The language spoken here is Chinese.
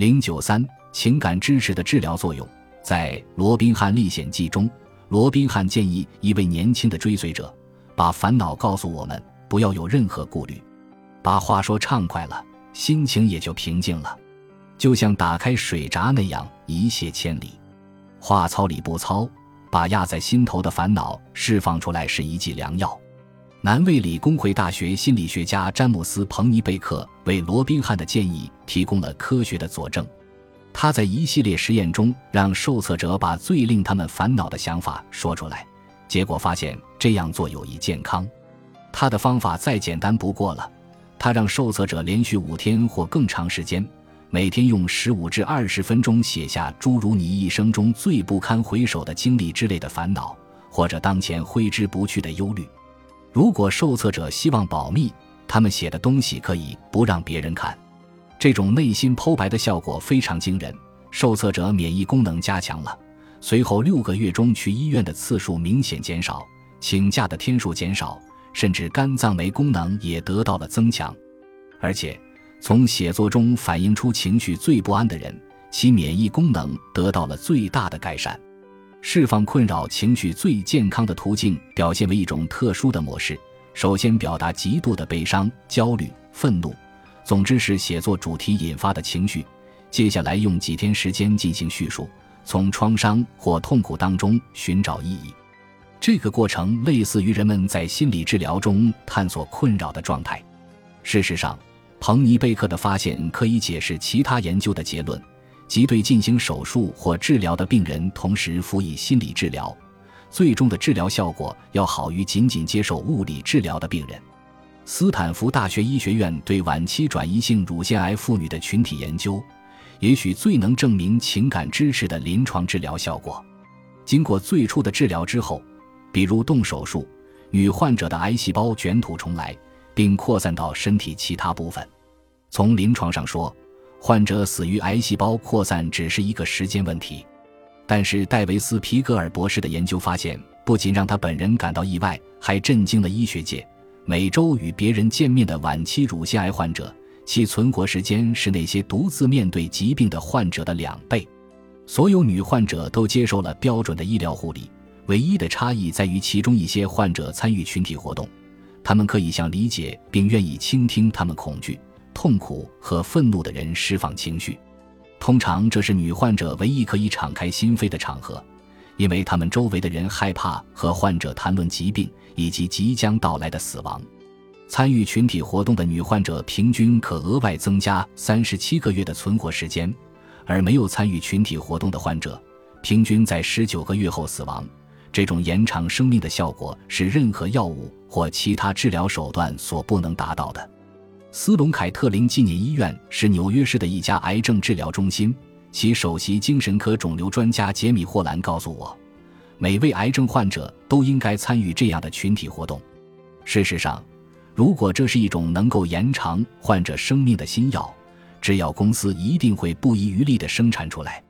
零九三情感支持的治疗作用，在《罗宾汉历险记》中，罗宾汉建议一位年轻的追随者，把烦恼告诉我们，不要有任何顾虑，把话说畅快了，心情也就平静了，就像打开水闸那样，一泻千里。话糙理不糙，把压在心头的烦恼释放出来是一剂良药。南卫理工会大学心理学家詹姆斯·彭尼贝克为罗宾汉的建议提供了科学的佐证。他在一系列实验中让受测者把最令他们烦恼的想法说出来，结果发现这样做有益健康。他的方法再简单不过了，他让受测者连续五天或更长时间，每天用十五至二十分钟写下诸如你一生中最不堪回首的经历之类的烦恼，或者当前挥之不去的忧虑。如果受测者希望保密，他们写的东西可以不让别人看。这种内心剖白的效果非常惊人，受测者免疫功能加强了，随后六个月中去医院的次数明显减少，请假的天数减少，甚至肝脏酶功能也得到了增强。而且，从写作中反映出情绪最不安的人，其免疫功能得到了最大的改善。释放困扰情绪最健康的途径，表现为一种特殊的模式。首先表达极度的悲伤、焦虑、愤怒，总之是写作主题引发的情绪。接下来用几天时间进行叙述，从创伤或痛苦当中寻找意义。这个过程类似于人们在心理治疗中探索困扰的状态。事实上，彭尼贝克的发现可以解释其他研究的结论。即对进行手术或治疗的病人同时辅以心理治疗，最终的治疗效果要好于仅仅接受物理治疗的病人。斯坦福大学医学院对晚期转移性乳腺癌妇女的群体研究，也许最能证明情感支持的临床治疗效果。经过最初的治疗之后，比如动手术，女患者的癌细胞卷土重来，并扩散到身体其他部分。从临床上说。患者死于癌细胞扩散只是一个时间问题，但是戴维斯皮格尔博士的研究发现，不仅让他本人感到意外，还震惊了医学界。每周与别人见面的晚期乳腺癌患者，其存活时间是那些独自面对疾病的患者的两倍。所有女患者都接受了标准的医疗护理，唯一的差异在于其中一些患者参与群体活动，他们可以向理解并愿意倾听他们恐惧。痛苦和愤怒的人释放情绪，通常这是女患者唯一可以敞开心扉的场合，因为他们周围的人害怕和患者谈论疾病以及即将到来的死亡。参与群体活动的女患者平均可额外增加三十七个月的存活时间，而没有参与群体活动的患者平均在十九个月后死亡。这种延长生命的效果是任何药物或其他治疗手段所不能达到的。斯隆凯特林纪念医院是纽约市的一家癌症治疗中心。其首席精神科肿瘤专家杰米·霍兰告诉我，每位癌症患者都应该参与这样的群体活动。事实上，如果这是一种能够延长患者生命的新药，制药公司一定会不遗余力地生产出来。